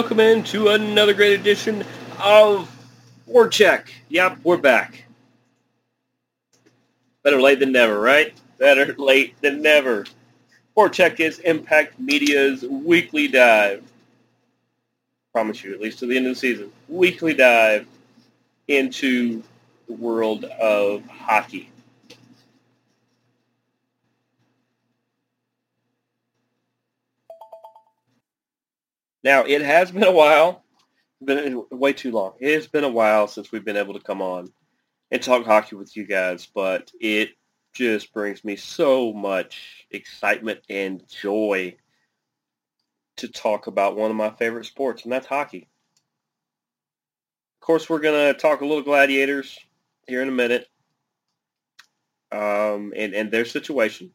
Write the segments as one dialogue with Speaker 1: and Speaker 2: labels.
Speaker 1: Welcome into another great edition of BoardCheck. Yep, we're back. Better late than never, right? Better late than never. BoardCheck is Impact Media's weekly dive. Promise you, at least to the end of the season, weekly dive into the world of hockey. Now, it has been a while, been way too long. It has been a while since we've been able to come on and talk hockey with you guys, but it just brings me so much excitement and joy to talk about one of my favorite sports, and that's hockey. Of course, we're going to talk a little gladiators here in a minute um, and, and their situation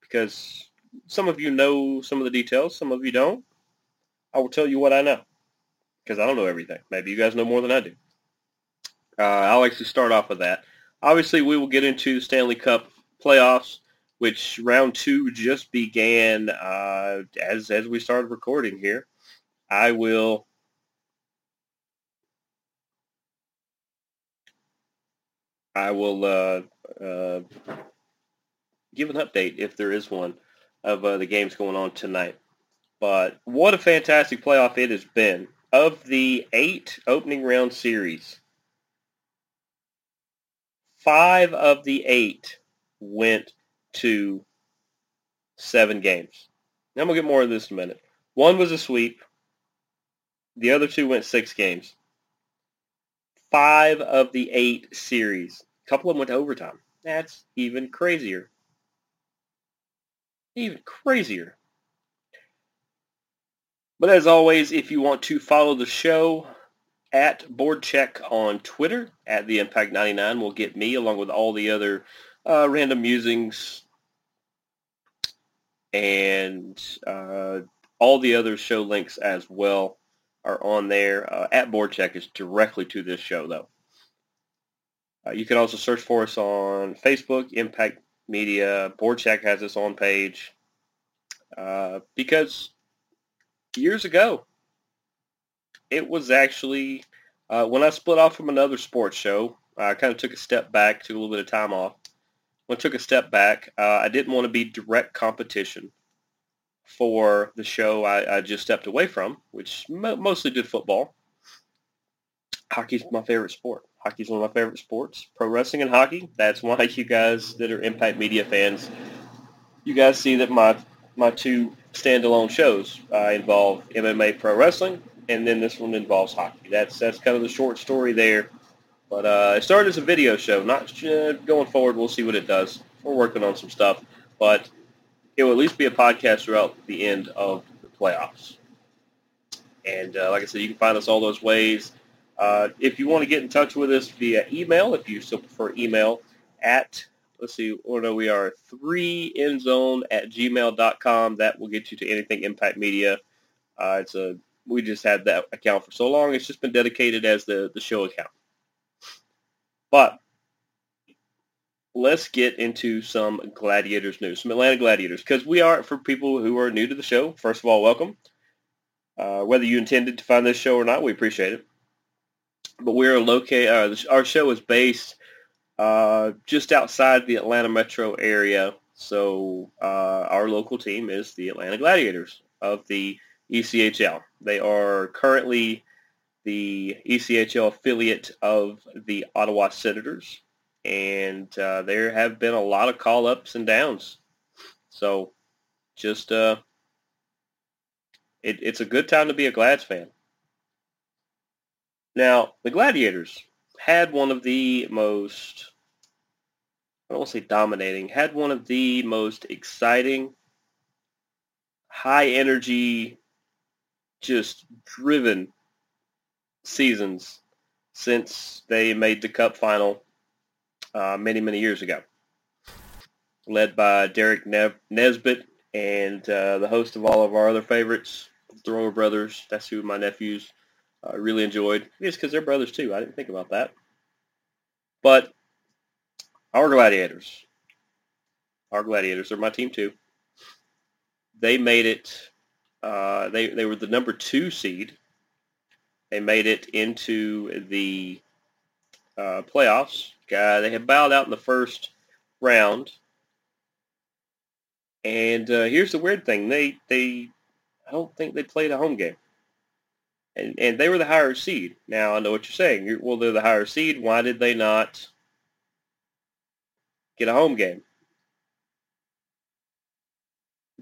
Speaker 1: because some of you know some of the details, some of you don't. I will tell you what I know because I don't know everything. Maybe you guys know more than I do. Uh, I'll actually start off with that. Obviously, we will get into Stanley Cup playoffs, which round two just began uh, as as we started recording here. I will. I will uh, uh, give an update if there is one of uh, the games going on tonight. But what a fantastic playoff it has been. Of the eight opening round series, five of the eight went to seven games. Now to get more of this in a minute. One was a sweep. The other two went six games. Five of the eight series. A couple of them went to overtime. That's even crazier. Even crazier. But as always, if you want to follow the show at BoardCheck on Twitter, at the Impact 99 will get me along with all the other uh, random musings and uh, all the other show links as well are on there. Uh, at BoardCheck is directly to this show, though. Uh, you can also search for us on Facebook, Impact Media. BoardCheck has its own page uh, because years ago, it was actually uh, when I split off from another sports show. I kind of took a step back, took a little bit of time off. When I took a step back, uh, I didn't want to be direct competition for the show I, I just stepped away from, which mo- mostly did football. Hockey's my favorite sport. Hockey's one of my favorite sports. Pro wrestling and hockey. That's why you guys that are Impact Media fans, you guys see that my my two standalone shows uh, involve MMA pro wrestling, and then this one involves hockey. That's that's kind of the short story there. But uh, it started as a video show. Not uh, going forward. We'll see what it does. We're working on some stuff, but it will at least be a podcast throughout the end of the playoffs. And uh, like I said, you can find us all those ways. Uh, if you want to get in touch with us via email, if you still prefer email, at let's see, no, we are three endzone at gmail.com. That will get you to anything Impact Media. Uh, it's a we just had that account for so long. It's just been dedicated as the, the show account. But let's get into some Gladiators news, some Atlanta Gladiators, because we are, for people who are new to the show, first of all, welcome. Uh, whether you intended to find this show or not, we appreciate it. But we're located, uh, our show is based uh, just outside the Atlanta metro area. So uh, our local team is the Atlanta Gladiators of the ECHL. They are currently the ECHL affiliate of the Ottawa Senators, and uh, there have been a lot of call-ups and downs. So just uh, it, it's a good time to be a Glads fan. Now, the Gladiators had one of the most, I don't want to say dominating, had one of the most exciting, high energy, just driven seasons since they made the Cup final uh, many, many years ago. Led by Derek ne- Nesbitt and uh, the host of all of our other favorites, the Romer Brothers. That's who my nephews uh, really enjoyed. It's because they're brothers too. I didn't think about that. But our Gladiators, our Gladiators are my team too. They made it. Uh, they they were the number two seed. They made it into the uh, playoffs. Uh, they had bowed out in the first round. And uh, here's the weird thing: they they I don't think they played a home game, and and they were the higher seed. Now I know what you're saying. You're, well, they're the higher seed. Why did they not get a home game?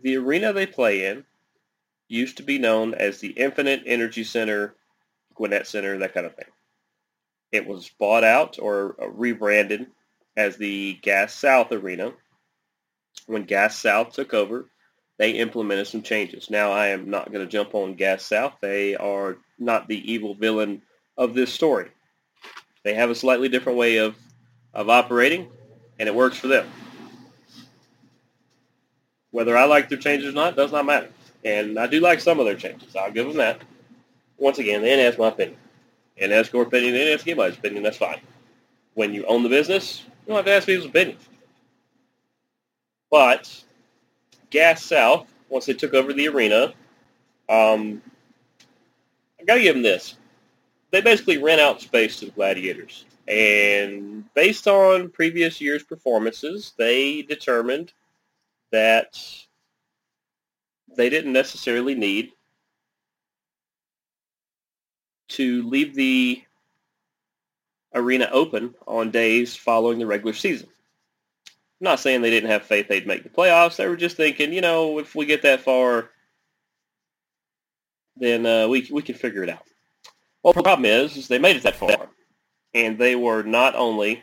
Speaker 1: The arena they play in used to be known as the Infinite Energy Center, Gwinnett Center, that kind of thing. It was bought out or uh, rebranded as the Gas South Arena. When Gas South took over, they implemented some changes. Now, I am not going to jump on Gas South. They are not the evil villain of this story. They have a slightly different way of, of operating, and it works for them. Whether I like their changes or not does not matter. And I do like some of their changes. I'll give them that. Once again, then that's my opinion. And that's your opinion, and that's anybody's opinion, that's fine. When you own the business, you don't have to ask people's opinions. But Gas South, once they took over the arena, um, I got to give them this. They basically rent out space to the Gladiators. And based on previous year's performances, they determined that they didn't necessarily need to leave the arena open on days following the regular season. I'm not saying they didn't have faith they'd make the playoffs. They were just thinking, you know, if we get that far, then uh, we we can figure it out. Well, the problem is, is they made it that far, and they were not only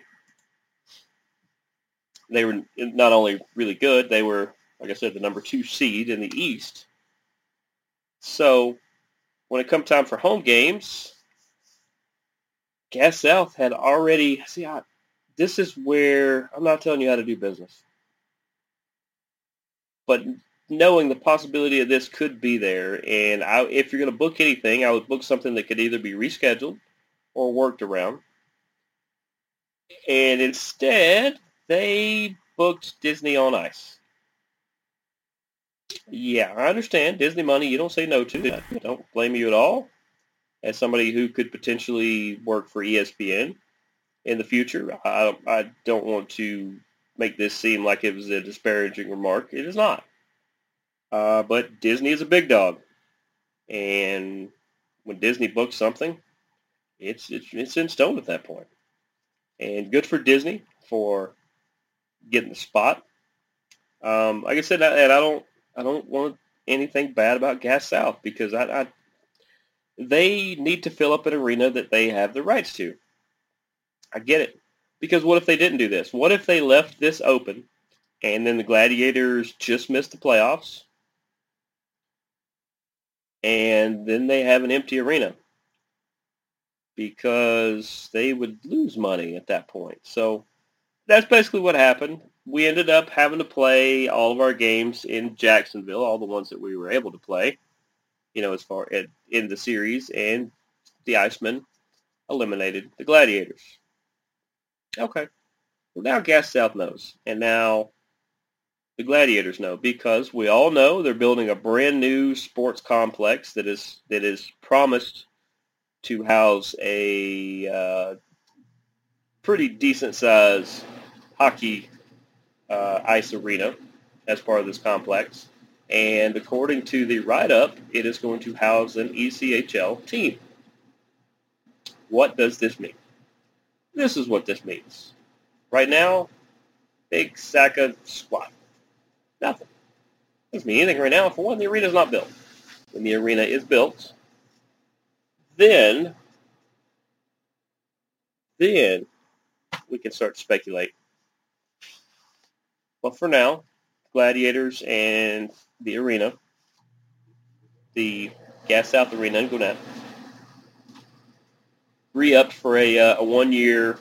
Speaker 1: they were not only really good, they were, like I said, the number two seed in the East. So when it come time for home games, Gas South had already see. I, this is where I'm not telling you how to do business, but knowing the possibility of this could be there, and I, if you're going to book anything, I would book something that could either be rescheduled or worked around. And instead, they booked Disney on Ice. Yeah, I understand. Disney money, you don't say no to. I don't blame you at all. As somebody who could potentially work for ESPN in the future, I, I don't want to make this seem like it was a disparaging remark. It is not. Uh, but Disney is a big dog. And when Disney books something, it's, it's, it's in stone at that point. And good for Disney for getting the spot. Um, like I said, and I don't I don't want anything bad about Gas South because I, I they need to fill up an arena that they have the rights to. I get it. Because what if they didn't do this? What if they left this open and then the Gladiators just missed the playoffs and then they have an empty arena? Because they would lose money at that point. So that's basically what happened we ended up having to play all of our games in Jacksonville, all the ones that we were able to play, you know, as far as in the series, and the Icemen eliminated the Gladiators. Okay. Well, now Gas South knows, and now the Gladiators know because we all know they're building a brand new sports complex that is that is promised to house a uh, pretty decent size hockey uh, ice arena as part of this complex. And according to the write-up, it is going to house an ECHL team. What does this mean? This is what this means. Right now, big sack of squat. Nothing. Doesn't mean anything right now. For one, the arena is not built. When the arena is built, then, then we can start to speculate but for now, Gladiators and the arena, the Gas South Arena in Gwinnett, re-upped for a, uh, a one-year,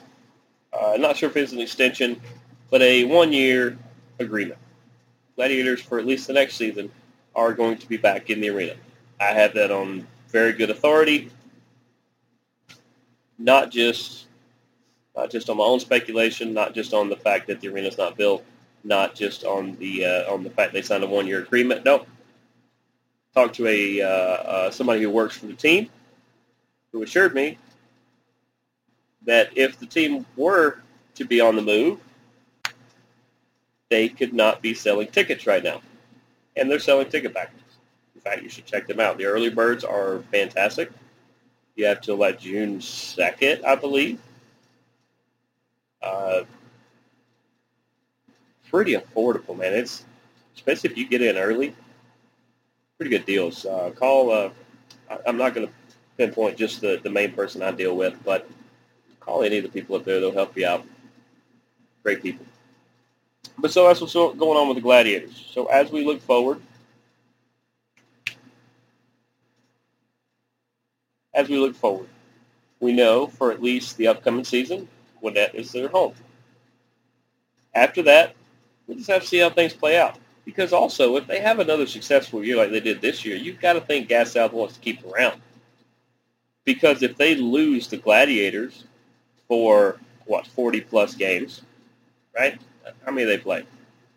Speaker 1: uh, not sure if it's an extension, but a one-year agreement. Gladiators for at least the next season are going to be back in the arena. I have that on very good authority, not just not just on my own speculation, not just on the fact that the arena's not built, not just on the uh, on the fact they signed a one year agreement. No, talked to a uh, uh, somebody who works for the team who assured me that if the team were to be on the move, they could not be selling tickets right now, and they're selling ticket packages. In fact, you should check them out. The early birds are fantastic. You have till like June 2nd, I believe. Uh, pretty affordable, man. It's especially if you get in early. Pretty good deals. Uh, call. Uh, I, I'm not going to pinpoint just the, the main person I deal with, but call any of the people up there. They'll help you out. Great people. But so that's what's going on with the Gladiators. So as we look forward, as we look forward, we know for at least the upcoming season, Gwinnett is their home. After that, we just have to see how things play out. Because also, if they have another successful year like they did this year, you've got to think Gas South wants to keep around. Because if they lose the Gladiators for, what, 40 plus games, right? How many they play?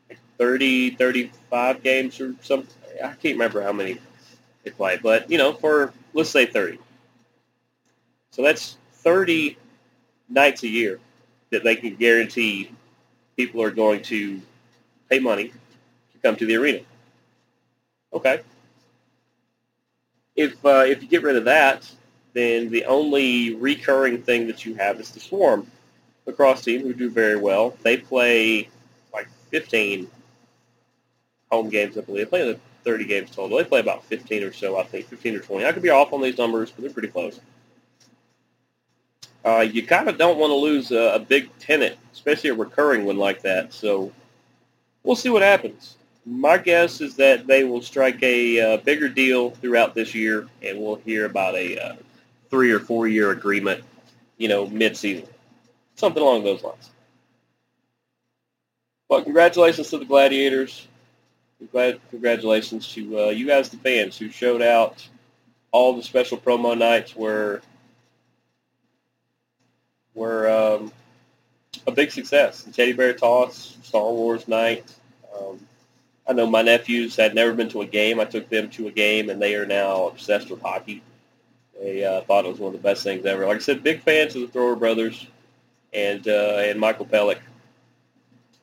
Speaker 1: Like 30, 35 games or something? I can't remember how many they play. But, you know, for, let's say 30. So that's 30 nights a year that they can guarantee people are going to pay money to come to the arena. Okay. If uh, if you get rid of that, then the only recurring thing that you have is the Swarm, lacrosse team who do very well. They play like 15 home games, I believe. They play 30 games total. They play about 15 or so, I think, 15 or 20. I could be off on these numbers, but they're pretty close. Uh, you kind of don't want to lose a, a big tenant, especially a recurring one like that. So we'll see what happens. My guess is that they will strike a uh, bigger deal throughout this year, and we'll hear about a uh, three or four year agreement, you know, mid-season, something along those lines. But congratulations to the Gladiators. Congratulations to uh, you guys, the fans, who showed out all the special promo nights were were um, a big success. The Teddy Bear Toss, Star Wars Night. Um, I know my nephews had never been to a game. I took them to a game, and they are now obsessed with hockey. They uh, thought it was one of the best things ever. Like I said, big fans of the Thrower Brothers and uh, and Michael Pellick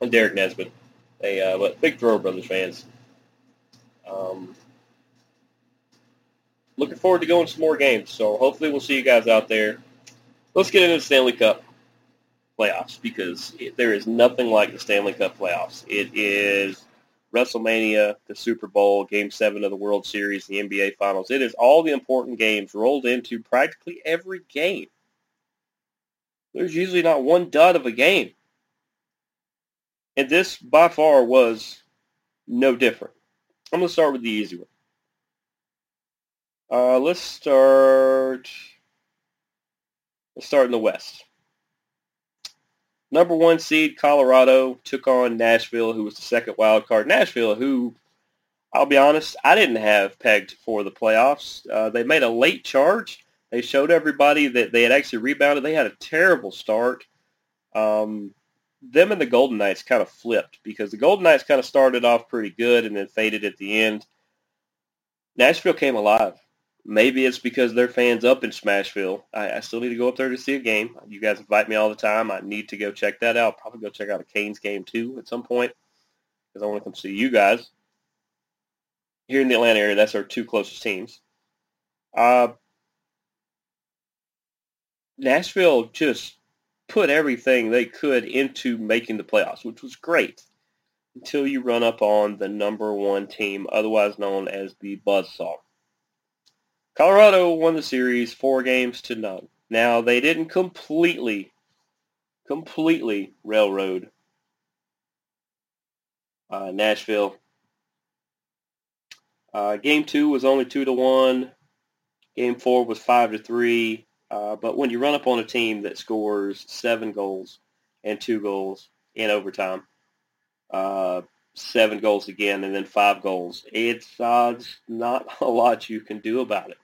Speaker 1: and Derek Nesbitt. They uh, but big Thrower Brothers fans. Um, looking forward to going to some more games. So hopefully we'll see you guys out there let's get into the Stanley Cup playoffs because it, there is nothing like the Stanley Cup playoffs. It is WrestleMania, the Super Bowl, Game 7 of the World Series, the NBA Finals. It is all the important games rolled into practically every game. There's usually not one dud of a game. And this, by far, was no different. I'm going to start with the easy one. Uh, let's start Let's start in the West. Number one seed Colorado took on Nashville, who was the second wild card. Nashville, who I'll be honest, I didn't have pegged for the playoffs. Uh, they made a late charge. They showed everybody that they had actually rebounded. They had a terrible start. Um, them and the Golden Knights kind of flipped because the Golden Knights kind of started off pretty good and then faded at the end. Nashville came alive maybe it's because their fans up in Smashville. I, I, still need to go up there to see a game. You guys invite me all the time. I need to go check that out. Probably go check out a Canes game too at some point because I want to come see you guys. Here in the Atlanta area, that's our two closest teams. Uh, Nashville just put everything they could into making the playoffs, which was great until you run up on the number one team, otherwise known as the Buzzsaw. Colorado won the series four games to none. Now, they didn't completely, completely railroad uh, Nashville. Uh, game two was only two to one. Game four was five to three. Uh, but when you run up on a team that scores seven goals and two goals in overtime, uh, seven goals again, and then five goals. It's uh, not a lot you can do about it.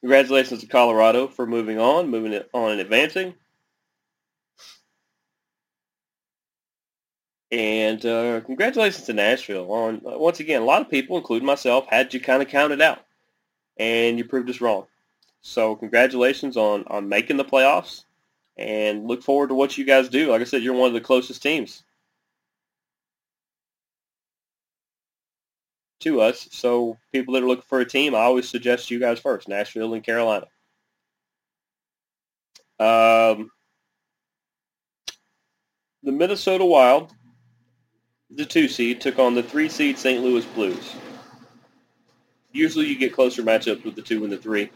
Speaker 1: Congratulations to Colorado for moving on, moving on and advancing. And uh, congratulations to Nashville on, uh, once again, a lot of people, including myself, had you kind of counted out. And you proved us wrong. So congratulations on, on making the playoffs. And look forward to what you guys do. Like I said, you're one of the closest teams to us. So people that are looking for a team, I always suggest you guys first, Nashville and Carolina. Um, the Minnesota Wild the two seed took on the three seed St. Louis Blues. Usually you get closer matchups with the two and the three.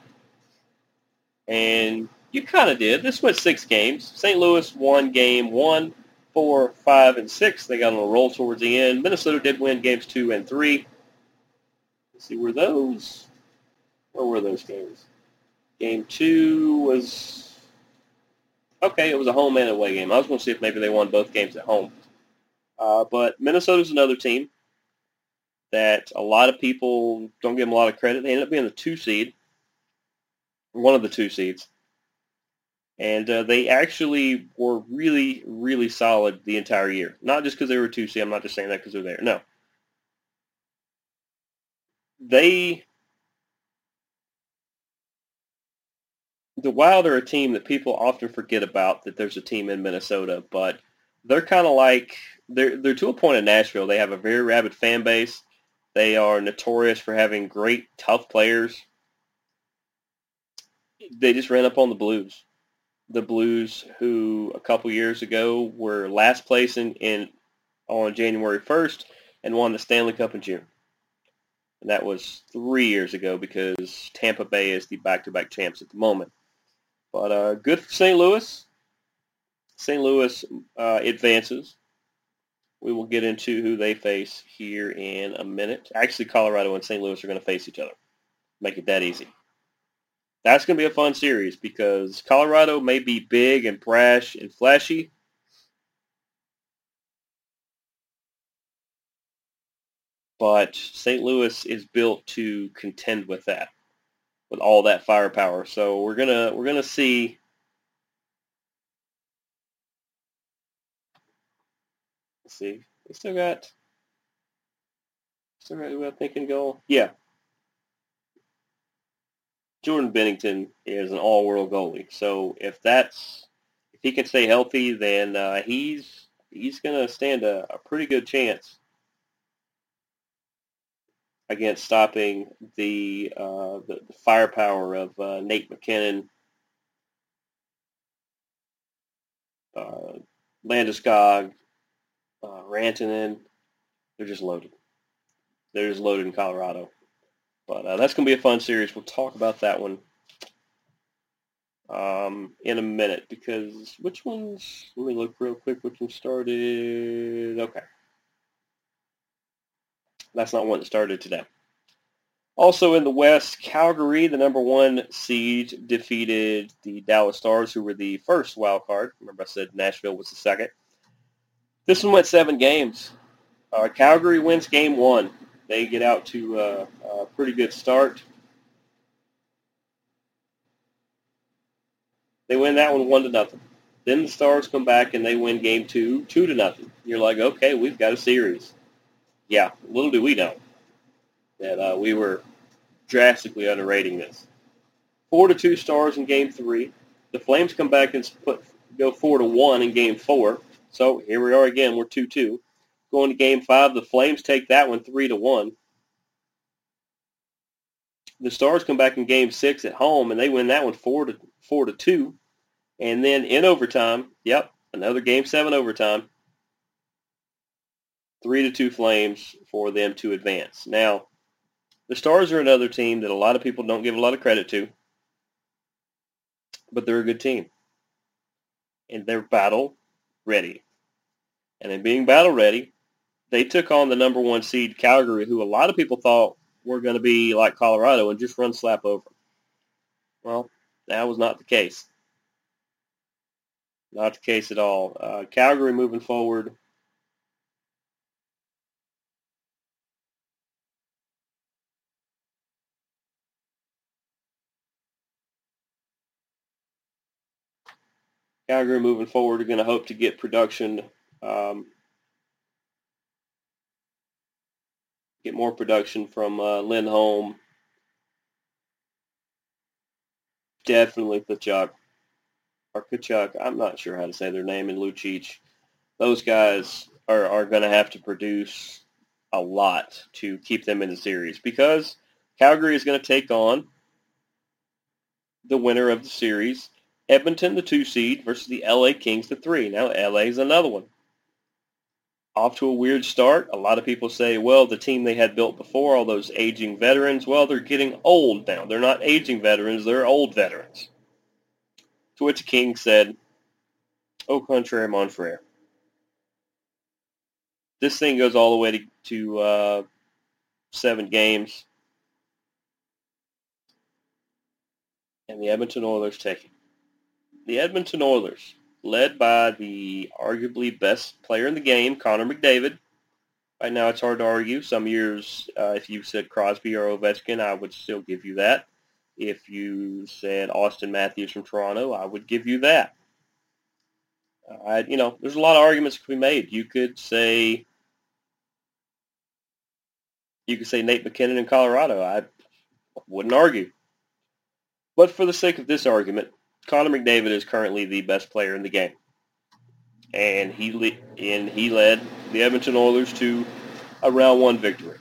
Speaker 1: And you kind of did. This went six games. St. Louis won game one, four, five, and six. They got on a roll towards the end. Minnesota did win games two and three. Let's see, were those, where were those games? Game two was, okay, it was a home and away game. I was going to see if maybe they won both games at home. Uh, but Minnesota's another team that a lot of people don't give them a lot of credit. They ended up being the two seed, one of the two seeds. And uh, they actually were really, really solid the entire year. Not just because they were two seed. I'm not just saying that because they're there. No. They, the Wild are a team that people often forget about that there's a team in Minnesota, but they're kind of like they're they're to a point in Nashville. They have a very rabid fan base. They are notorious for having great, tough players. They just ran up on the Blues. The Blues, who a couple years ago were last place in, in on January 1st and won the Stanley Cup in June. And that was three years ago because Tampa Bay is the back-to-back champs at the moment. But uh, good for St. Louis. St. Louis uh, advances. We will get into who they face here in a minute. Actually, Colorado and St. Louis are going to face each other. Make it that easy. That's going to be a fun series because Colorado may be big and brash and flashy. But St. Louis is built to contend with that, with all that firepower. So we're gonna we're gonna see Let's see. They still got still got I think can go. Yeah. Jordan Binnington is an all-world goalie. So if that's if he can stay healthy, then uh, he's he's going to stand a, a pretty good chance against stopping the uh, the, firepower of uh, Nate MacKinnon, uh, Landeskog, uh, Rantanen, they're just loaded. They're just loaded in Colorado. But uh, that's going to be a fun series. We'll talk about that one um, in a minute because which ones, let me look real quick, which one started, okay. That's not one that started today. Also in the West, Calgary, the number one seed, defeated the Dallas Stars, who were the first wild card. Remember I said Nashville was the second. This one went seven games. Uh, Calgary wins game one. They get out to uh, a pretty good start. They win that one one to nothing. Then the Stars come back and they win game two, two to nothing. You're like, okay, we've got a series. Yeah, little do we know that uh, we were drastically underrating this. Four to two Stars in game three. The Flames come back and put, go four to one in game four. So here we are again. We're 2-2. Going to game five, the Flames take that one 3 to one. The Stars come back in game six at home, and they win that one 4 to, four to 2. And then in overtime, yep, another game seven overtime. 3 to 2 Flames for them to advance. Now, the Stars are another team that a lot of people don't give a lot of credit to, but they're a good team. And they're battle ready. And in being battle ready, they took on the number one seed Calgary, who a lot of people thought were going to be like Colorado and just run slap over. Well, that was not the case. Not the case at all. Uh, Calgary moving forward. Calgary moving forward are going to hope to get production, um, get more production from uh, Lindholm. Definitely Tkachuk or Tkachuk. I'm not sure how to say their name in Lucic. Those guys are, are going to have to produce a lot to keep them in the series because Calgary is going to take on the winner of the series, Edmonton, the two seed, versus the LA Kings, the three. Now LA is another one. Off to a weird start. A lot of people say, well, the team they had built before, all those aging veterans, well, they're getting old now. They're not aging veterans, they're old veterans. To which the King said, au contraire, mon frere. This thing goes all the way to, to uh, seven games. And the Edmonton Oilers take it. The Edmonton Oilers, led by the arguably best player in the game, Connor McDavid. Right now, it's hard to argue. Some years, uh, if you said Crosby or Ovechkin, I would still give you that. If you said Auston Matthews from Toronto, I would give you that. Uh, you know, there's a lot of arguments that could be made. You could say you could say Nate MacKinnon in Colorado. I wouldn't argue. But for the sake of this argument, Connor McDavid is currently the best player in the game, and he le- and he led the Edmonton Oilers to a round one victory.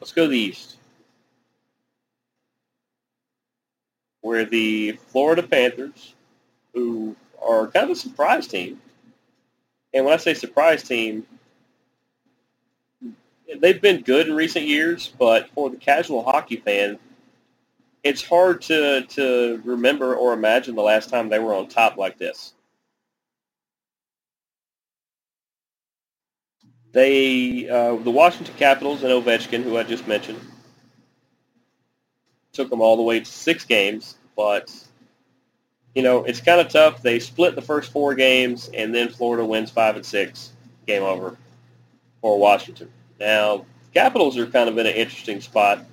Speaker 1: Let's go to the East, where the Florida Panthers, who are kind of a surprise team, and when I say surprise team, they've been good in recent years, but for the casual hockey fan, it's hard to to remember or imagine the last time they were on top like this. They uh, the Washington Capitals and Ovechkin, who I just mentioned, took them all the way to six games, but you know it's kind of tough. They split the first four games, and then Florida wins five and six. Game over for Washington. Now, Capitals are kind of in an interesting spot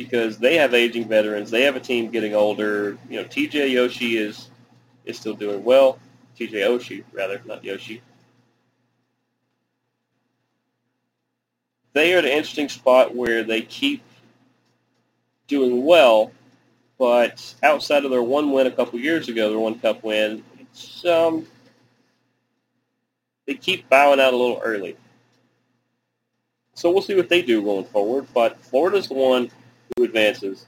Speaker 1: because they have aging veterans. They have a team getting older. You know, TJ Yoshi is is still doing well. TJ Oshie, rather, not Yoshi. They are at an interesting spot where they keep doing well, but outside of their one win a couple years ago, their one cup win, it's um, they keep bowing out a little early. So we'll see what they do going forward. But Florida's the one who advances.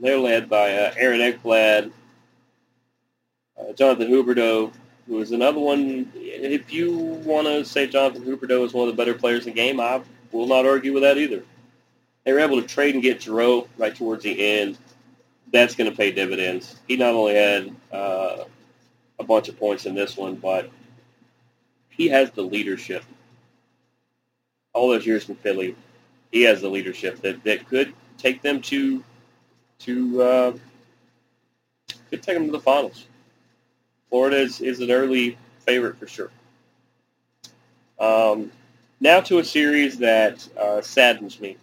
Speaker 1: They're led by uh, Aaron Ekblad, uh, Jonathan Huberdeau, who is another one. If you want to say Jonathan Huberdeau is one of the better players in the game, I will not argue with that either. They were able to trade and get Giroux right towards the end. That's going to pay dividends. He not only had uh, a bunch of points in this one, but he has the leadership. All those years in Philly, he has the leadership that, that could take them to to uh, could take them to the finals. Florida is, is an early favorite for sure. Um, now to a series that uh, saddens me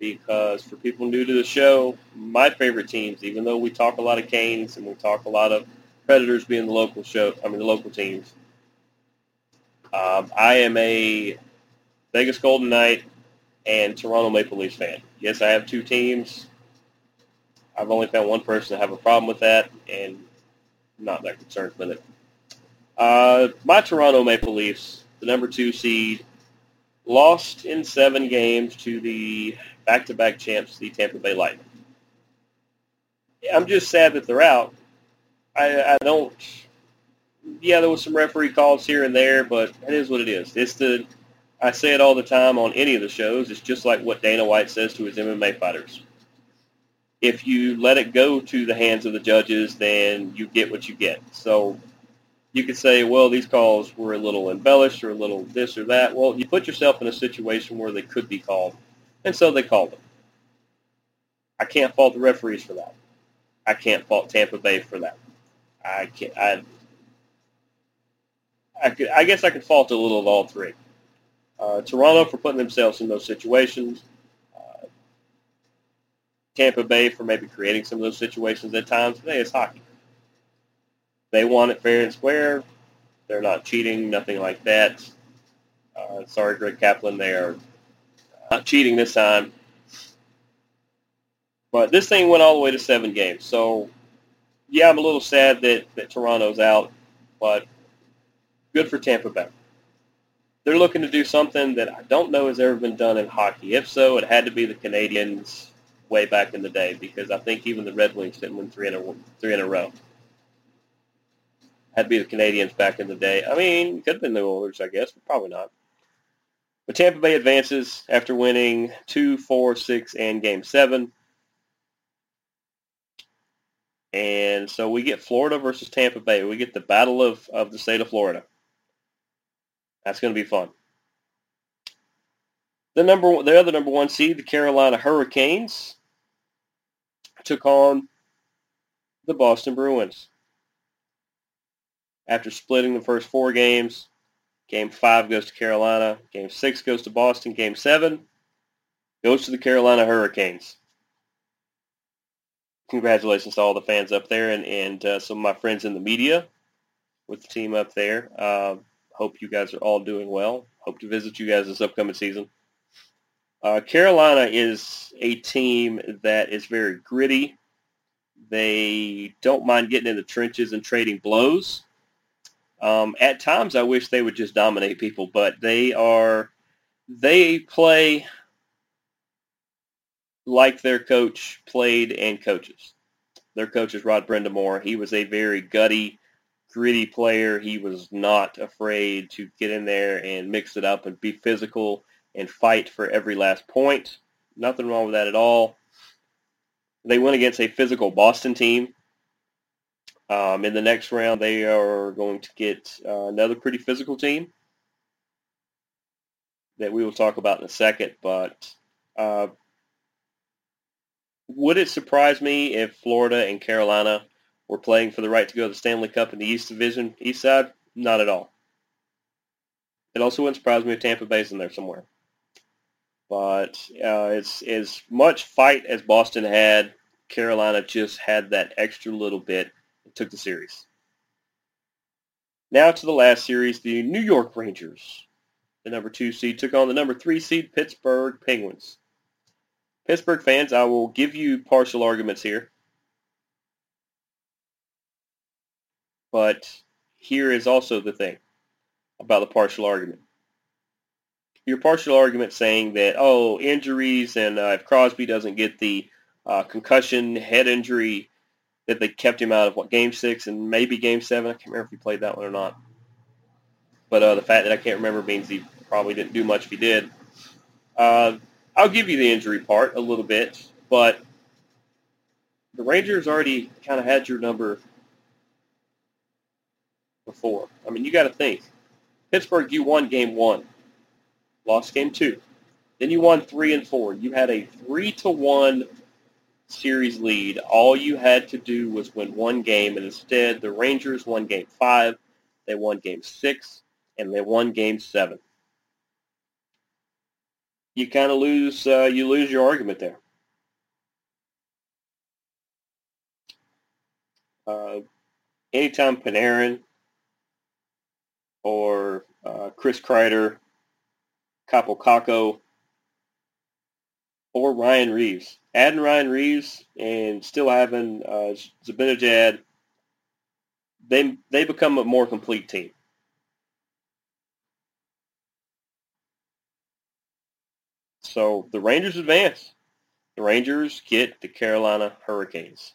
Speaker 1: because for people new to the show, my favorite teams, even though we talk a lot of Canes and we talk a lot of Predators being the local show, I mean the local teams, um, I am a Vegas Golden Knight and Toronto Maple Leafs fan. Yes, I have two teams. I've only found one person to have a problem with that, and I'm not that concerned with it. Uh, my Toronto Maple Leafs, the number two seed, lost in seven games to the back-to-back champs, the Tampa Bay Lightning. I'm just sad that they're out. I, I don't. Yeah, there was some referee calls here and there, but it is what it is. It's the. I say it all the time on any of the shows. It's just like what Dana White says to his MMA fighters. If you let it go to the hands of the judges, then you get what you get. So you could say, well, these calls were a little embellished or a little this or that. Well, you put yourself in a situation where they could be called, and so they called them. I can't fault the referees for that. I can't fault Tampa Bay for that. I can't. I, I, could, I guess I could fault a little of all three. Uh, Toronto for putting themselves in those situations. Uh, Tampa Bay for maybe creating some of those situations at times. Hey, it's hockey. They want it fair and square. They're not cheating, nothing like that. Uh, sorry, Greg Kaplan, they are not cheating this time. But this thing went all the way to seven games. So, yeah, I'm a little sad that, that Toronto's out, but good for Tampa Bay. They're looking to do something that I don't know has ever been done in hockey. If so, it had to be the Canadiens way back in the day because I think even the Red Wings didn't win three in a, three in a row. Had to be the Canadiens back in the day. I mean, could have been the Oilers, I guess, but probably not. But Tampa Bay advances after winning two, four, six, and Game 7. And so we get Florida versus Tampa Bay. We get the battle of, of the state of Florida. That's going to be fun. The number the other number one seed, the Carolina Hurricanes, took on the Boston Bruins. After splitting the first four games, game five goes to Carolina, game six goes to Boston, game seven goes to the Carolina Hurricanes congratulations to all the fans up there and, and uh, some of my friends in the media with the team up there. Uh, hope you guys are all doing well. Hope to visit you guys this upcoming season. Uh, Carolina is a team that is very gritty. They don't mind getting in the trenches and trading blows. Um, at times, I wish they would just dominate people, but they are they play like their coach played and coaches. Their coach is Rod Brind'Amour. He was a very gutty, gritty player. He was not afraid to get in there and mix it up and be physical and fight for every last point. Nothing wrong with that at all. They went against a physical Boston team. Um, in the next round, they are going to get uh, another pretty physical team that we will talk about in a second. But uh, would it surprise me if Florida and Carolina were playing for the right to go to the Stanley Cup in the East Division, East side? Not at all. It also wouldn't surprise me if Tampa Bay's in there somewhere. But uh, it's as much fight as Boston had. Carolina just had that extra little bit took the series. Now to the last series, the New York Rangers, the number two seed, took on the number three seed Pittsburgh Penguins. Pittsburgh fans, I will give you partial arguments here. But here is also the thing about the partial argument. Your partial argument saying that, oh, injuries and uh, if Crosby doesn't get the uh, concussion, head injury, that they kept him out of, what, Game 6 and maybe Game 7. I can't remember if he played that one or not. But uh, the fact that I can't remember means he probably didn't do much if he did. Uh, I'll give you the injury part a little bit, but the Rangers already kind of had your number before. I mean, you got to think. Pittsburgh, you won game one, lost game two. Then you won three and four. You had a three to one series lead. All you had to do was win one game, and instead the Rangers won game five, they won game six, and they won game seven you kind of lose uh, you lose your argument there. Uh, anytime Panarin or uh, Chris Kreider, Kaapo Kakko, or Ryan Reaves, adding Ryan Reaves and still having uh, Zibanejad, they they become a more complete team. So the Rangers advance. The Rangers get the Carolina Hurricanes.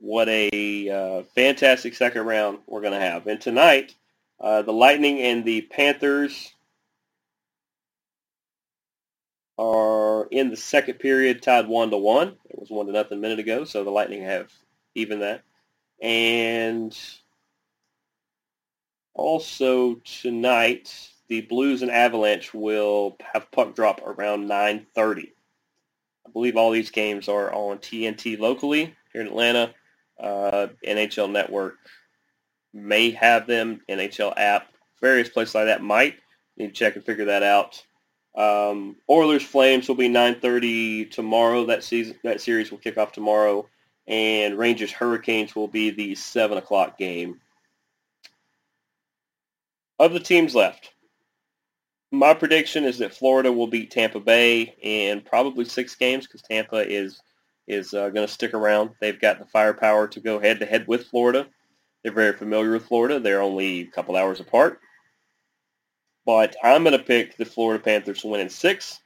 Speaker 1: What a uh, fantastic second round we're going to have. And tonight, uh, the Lightning and the Panthers are in the second period tied one to one. It was one to nothing a minute ago, so the Lightning have even that. And also tonight, the Blues and Avalanche will have puck drop around 9.30. I believe all these games are on TNT locally here in Atlanta. Uh, NHL Network may have them. NHL app, various places like that might. Need to check and figure that out. Um, Oilers Flames will be 9:30 tomorrow. That season, that series will kick off tomorrow, and Rangers Hurricanes will be the seven o'clock game. Of the teams left, my prediction is that Florida will beat Tampa Bay in probably six games because Tampa is is uh, going to stick around. They've got the firepower to go head to head with Florida. They're very familiar with Florida. They're only a couple hours apart. But I'm going to pick the Florida Panthers to win in six.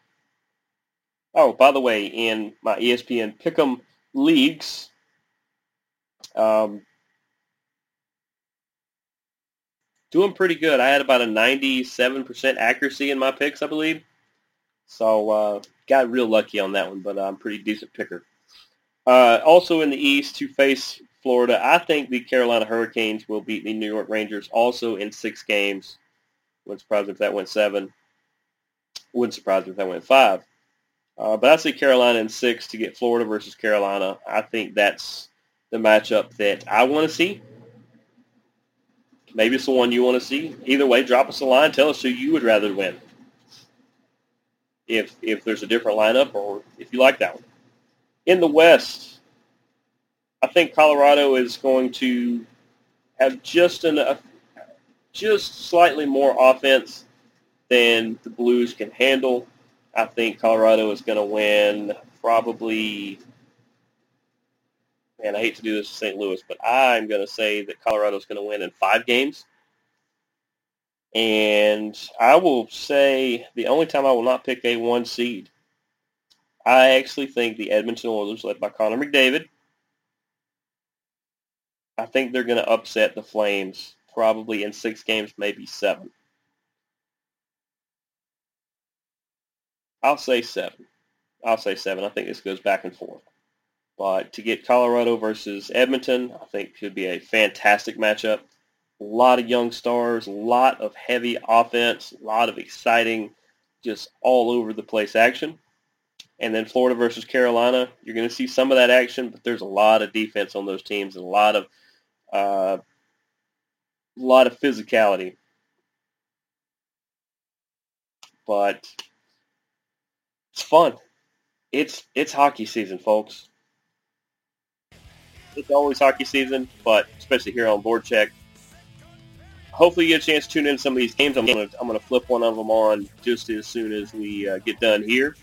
Speaker 1: Oh, by the way, in my ESPN Pick'em leagues, um, doing pretty good. I had about a 97% accuracy in my picks, I believe. So uh, got real lucky on that one, but I'm pretty decent picker. Uh, also in the East to face Florida, I think the Carolina Hurricanes will beat the New York Rangers also in six games. Wouldn't surprise me if that went seven. Wouldn't surprise me if that went five. Uh, but I see Carolina in six to get Florida versus Carolina. I think that's the matchup that I want to see. Maybe it's the one you want to see. Either way, drop us a line. Tell us who you would rather win. If if there's a different lineup or if you like that one. In the West, I think Colorado is going to have just an just slightly more offense than the Blues can handle. I think Colorado is going to win probably and I hate to do this to St. Louis, but I'm going to say that Colorado is going to win in five games. And I will say the only time I will not pick a one seed, I actually think the Edmonton Oilers, led by Connor McDavid, I think they're going to upset the Flames probably in six games, maybe seven. I'll say seven. I'll say seven. I think this goes back and forth. But to get Colorado versus Edmonton, I think could be a fantastic matchup. A lot of young stars, a lot of heavy offense, a lot of exciting, just all over the place action. And then Florida versus Carolina, you're going to see some of that action, but there's a lot of defense on those teams and a lot of uh, lot of physicality. But it's fun. It's it's hockey season, folks it's always hockey season, but especially here on BoardCheck. Hopefully, you get a chance to tune in to some of these games. I'm gonna I'm gonna flip one of them on just as soon as we uh, get done here.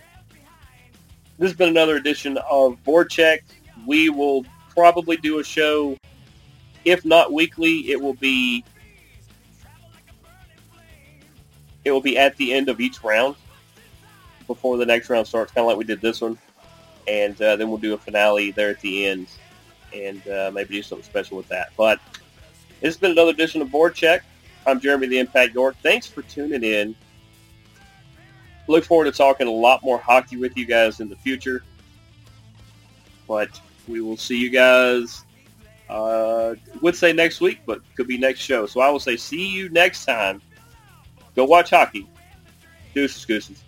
Speaker 1: This has been another edition of BoardCheck. We will probably do a show, if not weekly, it will be it will be at the end of each round before the next round starts, kind of like we did this one, and uh, then we'll do a finale there at the end and uh, maybe do something special with that. But this has been another edition of BoardCheck. I'm Jeremy the Impact York. Thanks for tuning in. Look forward to talking a lot more hockey with you guys in the future. But we will see you guys, uh, would say next week, but could be next show. So I will say see you next time. Go watch hockey. Deuces, gooses.